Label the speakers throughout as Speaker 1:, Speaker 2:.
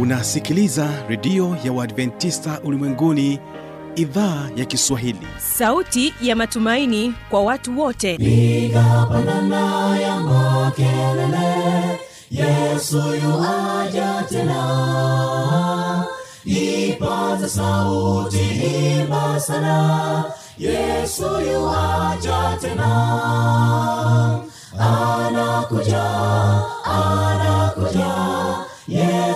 Speaker 1: unasikiliza redio ya uadventista ulimwenguni idhaa ya kiswahili.
Speaker 2: Sauti ya matumaini kwa watu wote.
Speaker 3: Nigapandana ya makelele yesu yuaja tena. Ipaza sauti himba sana yesu yuaja tena. Anakuja anakuja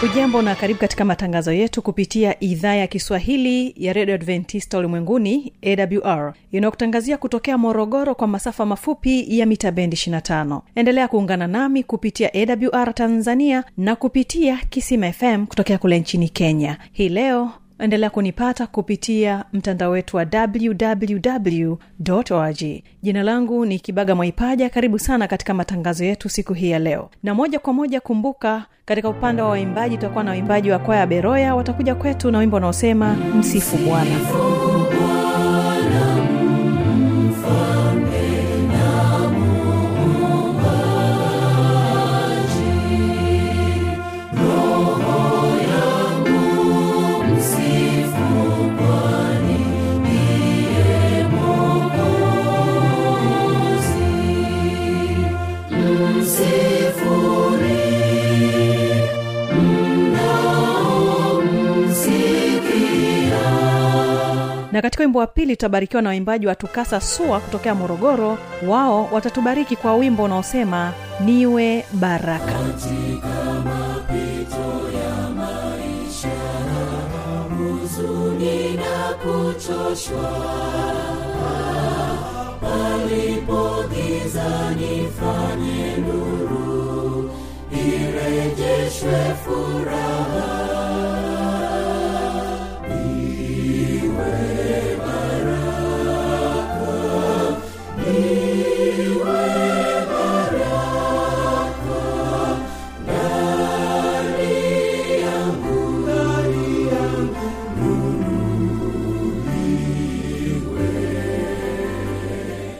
Speaker 2: hujambo na karibu katika matangazo yetu kupitia idhaa ya kiswahili ya redio adventista ulimwenguni awr inayokutangazia kutokea morogoro kwa masafa mafupi ya mita bendi 25 endelea kuungana nami kupitia awr tanzania na kupitia kisima fm kutokea kule nchini kenya. Hii leo endelea kunipata kupitia mtandao wetu wa www org. Jina langu ni kibaga mwaipaja. Karibu sana katika matangazo yetu siku hii ya leo. Na moja kwa moja kumbuka katika upande wa waimbaji tutakuwa na waimbaji wa kwaya beroya. Watakuja kwetu na wimbo unaosema msifu bwana wimbo wa pili tutabarikiwa na waimbaji wa tukasa sua kutokea morogoro. Wao watatubariki kwa wimbo unaosema niwe baraka.
Speaker 3: Huzuni na kuchoshwa palipo giza nifanye nuru irejeshwe furaha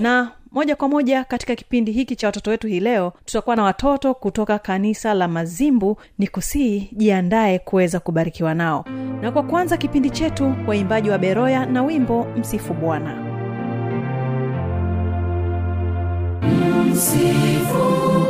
Speaker 2: na moja kwa moja katika kipindi hiki cha watoto wetu hii leo tutakuwa na watoto kutoka kanisa la mazimbu. Ni kusii jiandaye kuweza kubarikiwa nao. Na kwa kwanza kipindi chetu waimbaji wa beroya na wimbo msifu bwana
Speaker 3: msifu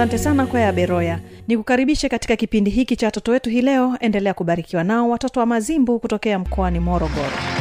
Speaker 4: asante sana kwaya beroya. Nikukaribishe katika kipindi hiki cha watoto wetu hii leo. Endelea kubarikiwa nao watoto wa mazimbu kutokea mkoani morogoro.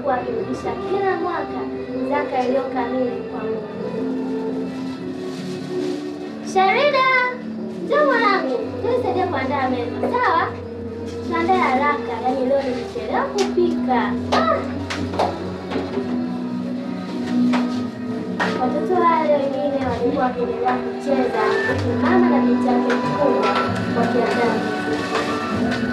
Speaker 5: alikuwa akirudisha kila mwaka zaka iliyo kamili kwa Mungu. Sharida, njoo mwanangu, tusaidie kuandaa meza. Sawa, tuandae haraka, yaani leo nimechelewa kupika. Ah! Watoto wale wengine walikuwa wakiendelea kucheza, huku mama na binti yake mkubwa wakiandaa muziki.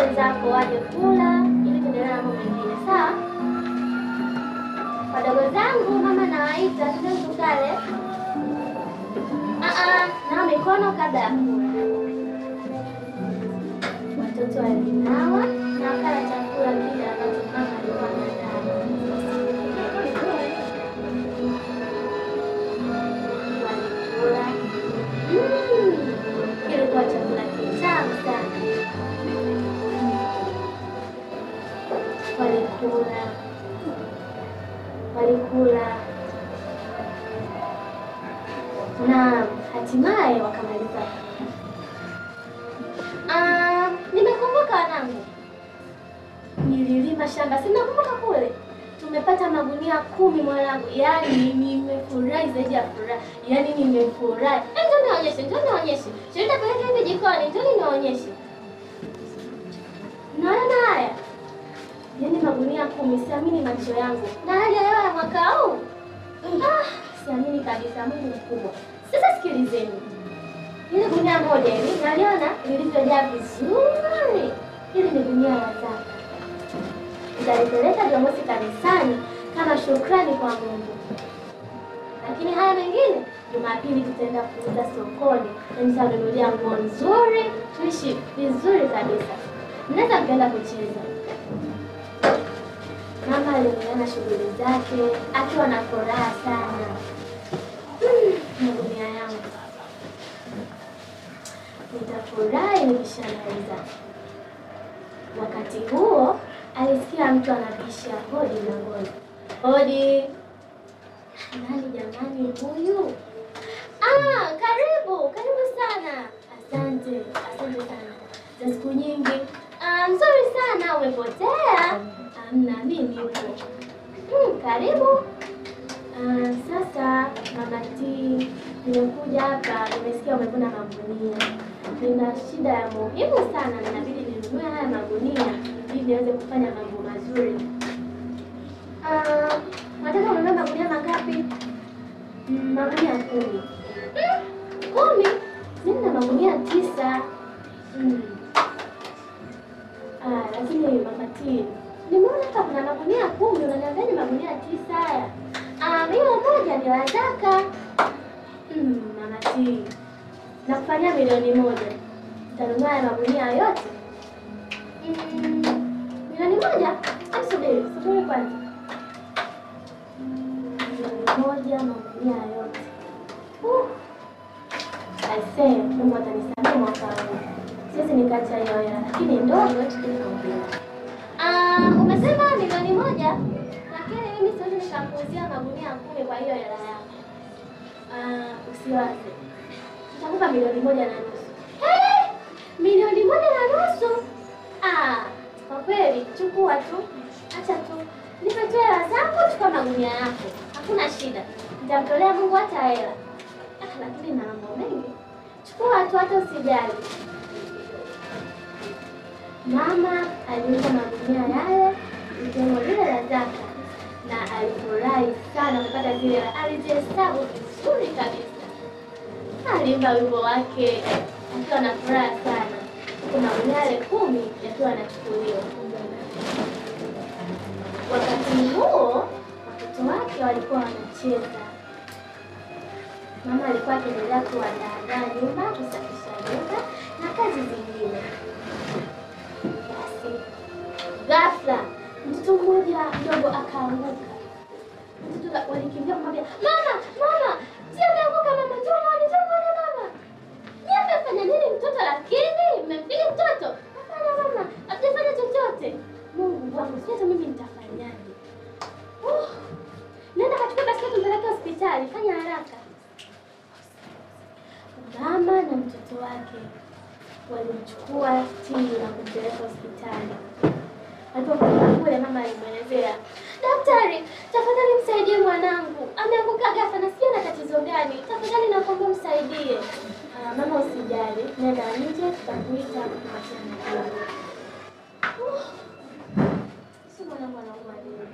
Speaker 5: wenzako waje kula ili kuendelea na mambo mengine. Sawa wadogo zangu, mama nawaita tuende tukale. Ah, ah, nawa mikono kabla ya kula, watoto walinao Mungu mkubwa. Sasa sikilizeni, ile gunia moja hili naliona lilivyojaa vizuri, hili ni gunia la zaka nitalipeleka Jumamosi kanisani kama shukrani kwa Mungu. Lakini haya mengine Jumapili tutaenda kuuza sokoni na nitanunulia nguo nzuri, tuishi vizuri kabisa. Mnaweza mkaenda kucheza. Mama aliendelea na shughuli zake akiwa na furaha sana. Hmm, magunia yangu nitafurahi nikishamaliza. Wakati huo alisikia mtu anabisha hodi mlangoni. Hodi! Nani jamani huyu? Ah, karibu karibu sana. Asante, asante sana za siku nyingi. Ah, nzuri sana. Umepotea? Amna, mimi nipo. Hmm, karibu. Ah, sasa mama T, nimekuja hapa, nimesikia umevuna magunia. Nina shida ya muhimu sana, ninabidi ninunue haya magunia ili niweze kufanya mambo mazuri. Ah, nataka ununue magunia mangapi? Mm, magunia kumi. Mm, kumi? Mimi na magunia tisa. Mm. Ah, lakini mama T, nimeona hapa kuna magunia kumi, unaniambiaje magunia tisa haya? Ah, moja ni la zaka. Mm, mama T, nakufanyia milioni moja. Utanunua ya magunia yote? Mm, milioni moja? Subiri, subiri kwanza. Milioni moja magunia yote. Aisee, Mungu atanisamehe mwaka huu. Sisi nikacha hiyo hela, lakini ndogo. Ah, umesema milioni moja, lakini mimi siwezi nikakuuzia magunia kumi kwa hiyo hela yako. Ah, usiwaze. Tutakupa milioni moja na nusu. Hey! milioni moja na nusu? Ah, kwa kweli chukua tu, acha tu nipe tu hela zangu, chukua magunia yako, hakuna shida, nitamtolea Mungu hata hela. Ah, lakini na mambo mengi, chukua tu, hata usijali. Mama aliuza magunia yale ikiwemo lile la zaka, na alifurahi sana kupata zile. Alizihesabu vizuri kabisa, alimba wimbo wake akiwa na furaha sana, kuna magunia kumi yakiwa yanachukuliwa. Wakati huo watoto wake walikuwa wanacheza. Mama alikuwa akiendelea kuandaa nyumba, kusafisha nyumba na kazi zingine. Basi ghafla mtoto mmoja mdogo akaanguka. Mtoto walikimbia kumwambia mama, mama, si ameanguka mama, njoo muone, njoo muone mama. Ni amefanya nini mtoto? Lakini mmempiga mtoto? Hapana mama, hatujafanya chochote. Mungu wangu, sio hata mimi nitafanyaje. Oh, nenda kachukua basketi mpeleke hospitali, fanya haraka. Mama na mtoto wake walimchukua Tini na kumpeleka hospitali. Alipofika kule, mama alimwelezea daktari, tafadhali msaidie mwanangu, ameanguka ghafla na sijui ana tatizo gani, tafadhali nakuomba msaidie. Uh, mama usijali, nenda nje, tutakuita. Uh, si mwanangu anaumwa nini?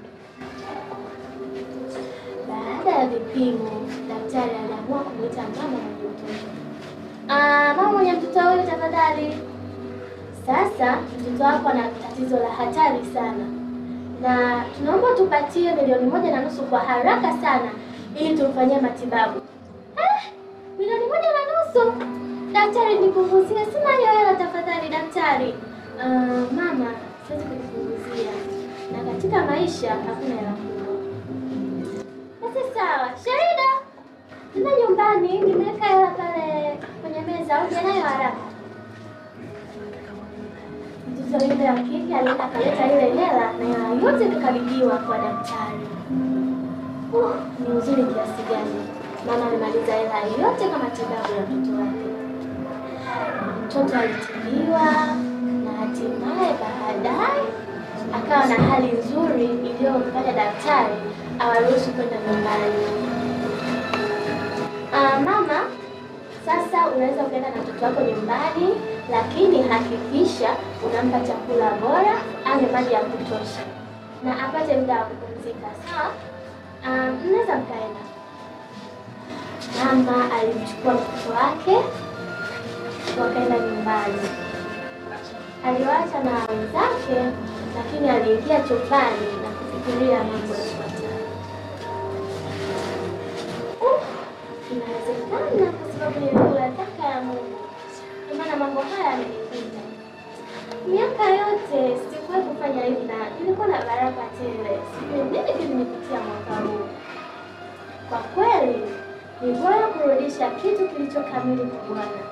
Speaker 5: Baada ya vipimo, daktari aliamua kumwita mama mwenye mtoto. Ah, mama mwenye mtoto huyu tafadhali. Sasa mtoto wako ana tatizo la hatari sana, na tunaomba tupatie milioni moja na nusu kwa haraka sana, ili tumfanyie matibabu. Eh, milioni moja na nusu. Daktari, nipunguzie, sina hiyo hela tafadhali daktari. Uh, mama, siwezi kujipunguzia, na katika maisha hakuna hela kubwa. Basi sawa, Sherida, nenda nyumbani, nimeweka hela pale kwenye meza, uje nayo haraka. Mtoto wa kike alienda akaleta ile hela na yote ikakabidhiwa kwa daktari. Uh, ni uzuri kiasi gani mama amemaliza hela yote kama matibabu ya mtoto wake. Mtoto alitibiwa na hatimaye baadaye akawa na hali nzuri iliyomfanya daktari awaruhusu kwenda nyumbani. Sasa unaweza ukaenda na mtoto wako nyumbani, lakini hakikisha unampa chakula bora, anywe maji ya kutosha na apate muda wa kupumzika. Sawa? Mnaweza mnaweza mkaenda. Mama alimchukua mtoto wake wakaenda nyumbani. Aliwaacha na wenzake, lakini aliingia chumbani na kufikiria mambo yafuatayo. Uh, inawezekana sababu nilikula zaka ya Mungu, ndio maana mambo haya yamenikuta. Miaka yote sikuwahi kufanya hivi na nilikuwa na baraka tele. Sijui nini kilinipitia mwaka huu. Kwa kweli ni bora kurudisha kitu kilicho kamili kwa Bwana,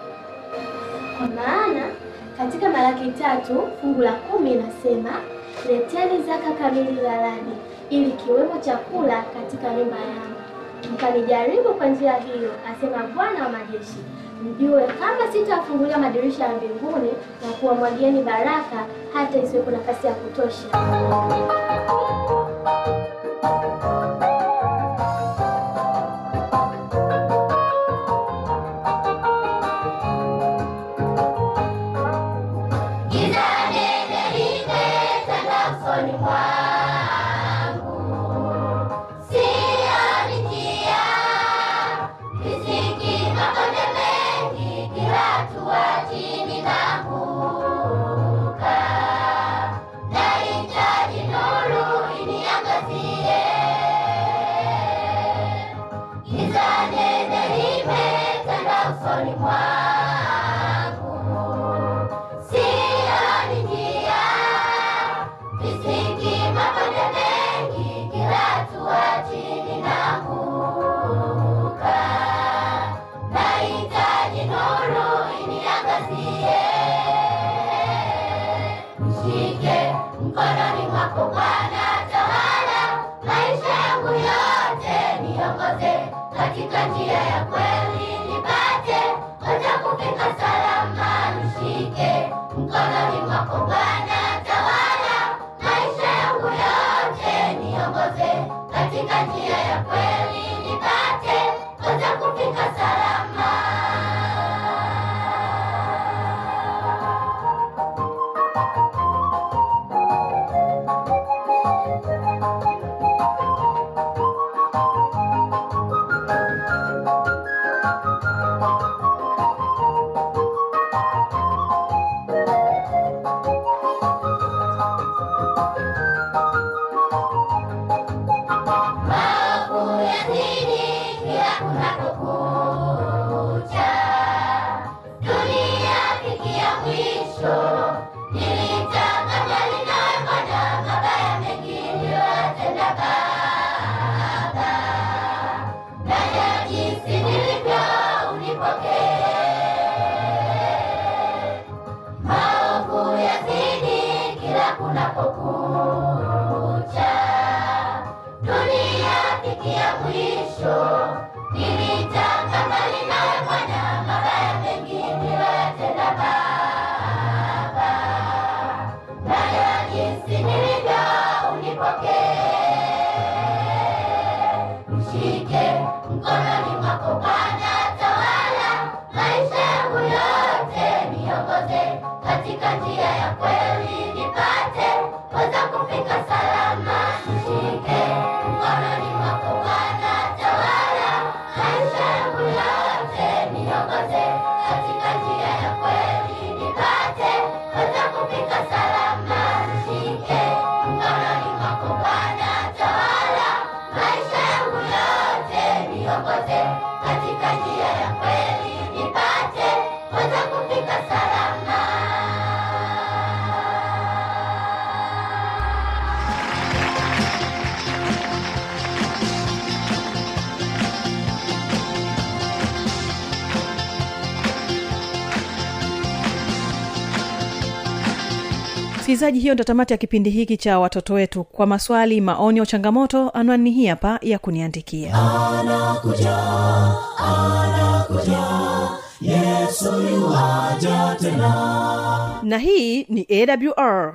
Speaker 5: kwa maana katika Malaki tatu fungu la kumi inasema leteni zaka kamili ghalani, ili kiwemo chakula katika nyumba yangu, mkanijaribu kwa njia hiyo, asema Bwana wa majeshi, mjue kama sitawafungulia madirisha ya mbinguni na kuwamwagieni baraka hata isiwepo nafasi ya kutosha.
Speaker 4: Katika njia ya kweli, nipate kote kufika salama. Nishike mkononi mwako Bwana, tawala maisha yangu yote, niongoze katika njia ya kweli, nipate kote kufika salama.
Speaker 2: Msikilizaji hiyo ndo tamati ya kipindi hiki cha watoto wetu. Kwa maswali maoni au changamoto anwani hii hapa ya kuniandikia.
Speaker 3: Anakuja anakuja yesu tena.
Speaker 2: Na hii ni awr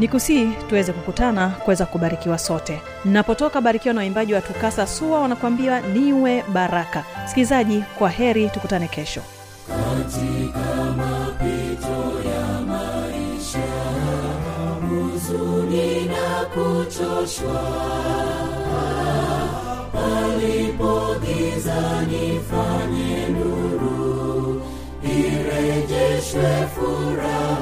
Speaker 2: ni kusii tuweze kukutana kuweza kubarikiwa sote. Napotoka barikiwa na waimbaji wa tukasa sua wanakuambia niwe baraka. Msikilizaji kwa heri tukutane kesho.
Speaker 3: Katika mapito ya maisha huzuni na kuchoshwa. Palipogizani fanye nuru irejeshwe furaha